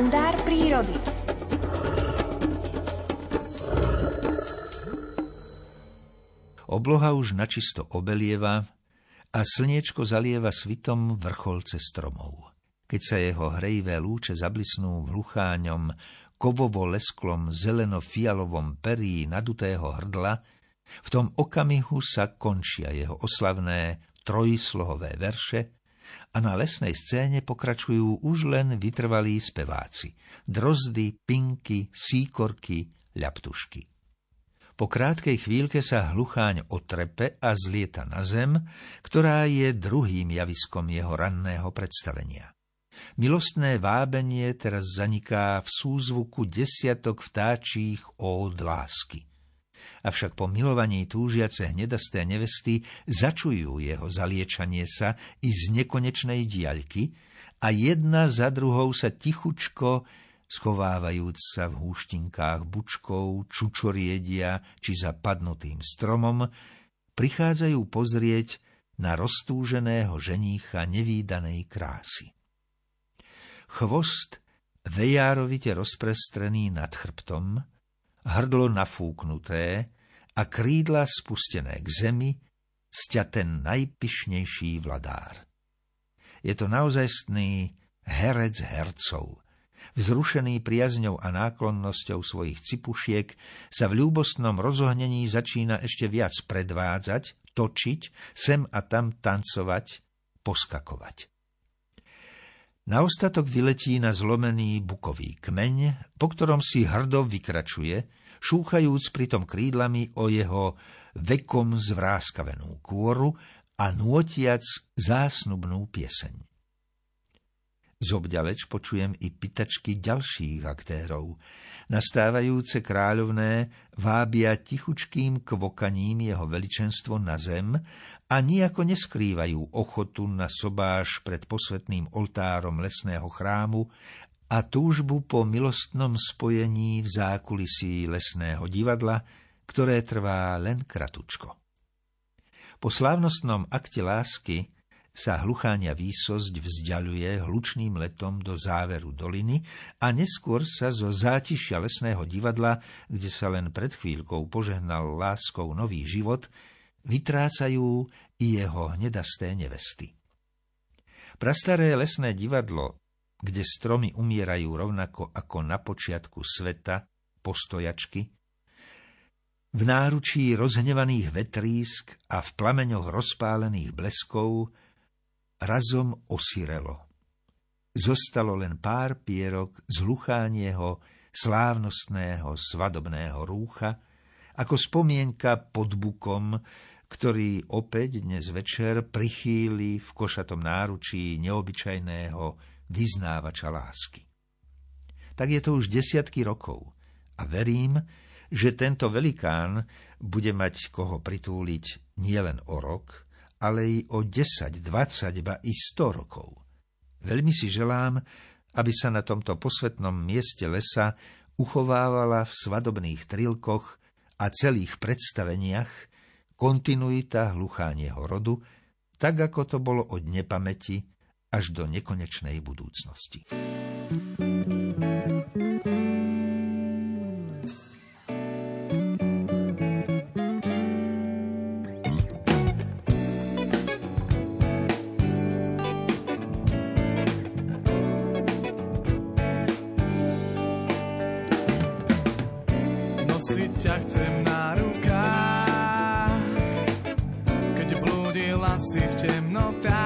kalendár prírody. Obloha už načisto obelieva a slniečko zalieva svitom vrcholce stromov. Keď sa jeho hrejvé lúče zablisnú v hlucháňom, kovovo-lesklom zeleno-fialovom perí nadutého hrdla, v tom okamihu sa končia jeho oslavné trojslohové verše a na lesnej scéne pokračujú už len vytrvalí speváci. Drozdy, pinky, síkorky, ľaptušky. Po krátkej chvíľke sa hlucháň otrepe a zlieta na zem, ktorá je druhým javiskom jeho ranného predstavenia. Milostné vábenie teraz zaniká v súzvuku desiatok vtáčích ód lásky. Avšak po milovaní túžiace hnedasté nevesty začujú jeho zaliečanie sa i z nekonečnej diaľky a jedna za druhou sa tichučko, schovávajúc sa v húštinkách bučkov, čučoriedia či za padnutým stromom, prichádzajú pozrieť na roztúženého ženícha nevýdanej krásy. Chvost vejárovite rozprestrený nad chrbtom, hrdlo nafúknuté a krídla spustené k zemi, sťa ten najpišnejší vladár. Je to naozajstný herec hercov, vzrušený priazňou a náklonnosťou svojich cipušiek, sa v ľúbostnom rozohnení začína ešte viac predvádzať, točiť, sem a tam tancovať, poskakovať. Na ostatok vyletí na zlomený bukový kmeň, po ktorom si hrdo vykračuje, šúchajúc pritom krídlami o jeho vekom zvráskavenú kôru a nôtiac zásnubnú pieseň. Zobďaleč počujem i pitačky ďalších aktérov. Nastávajúce kráľovné vábia tichučkým kvokaním jeho veličenstvo na zem a nijako neskrývajú ochotu na sobáš pred posvetným oltárom lesného chrámu a túžbu po milostnom spojení v zákulisí lesného divadla, ktoré trvá len kratučko. Po slávnostnom akte lásky sa hlucháňa výsosť vzdialuje hlučným letom do záveru doliny a neskôr sa zo zátišia lesného divadla, kde sa len pred chvíľkou požehnal láskou nový život, vytrácajú i jeho hnedasté nevesty. Prastaré lesné divadlo, kde stromy umierajú rovnako ako na počiatku sveta, postojačky, v náručí rozhnevaných vetrísk a v plameňoch rozpálených bleskov razom osirelo. Zostalo len pár pierok z hluchánieho, slávnostného, svadobného rúcha, ako spomienka pod bukom, ktorý opäť dnes večer prichýli v košatom náručí neobyčajného vyznávača lásky. Tak je to už desiatky rokov a verím, že tento velikán bude mať koho pritúliť nielen o rok, ale i o 10, 20, ba i 100 rokov. Veľmi si želám, aby sa na tomto posvetnom mieste lesa uchovávala v svadobných trilkoch a celých predstaveniach kontinuita hluchánieho rodu, tak ako to bolo od nepamäti až do nekonečnej budúcnosti. Nosiť ťa chcem na rukách, keď blúdila si v temnotách.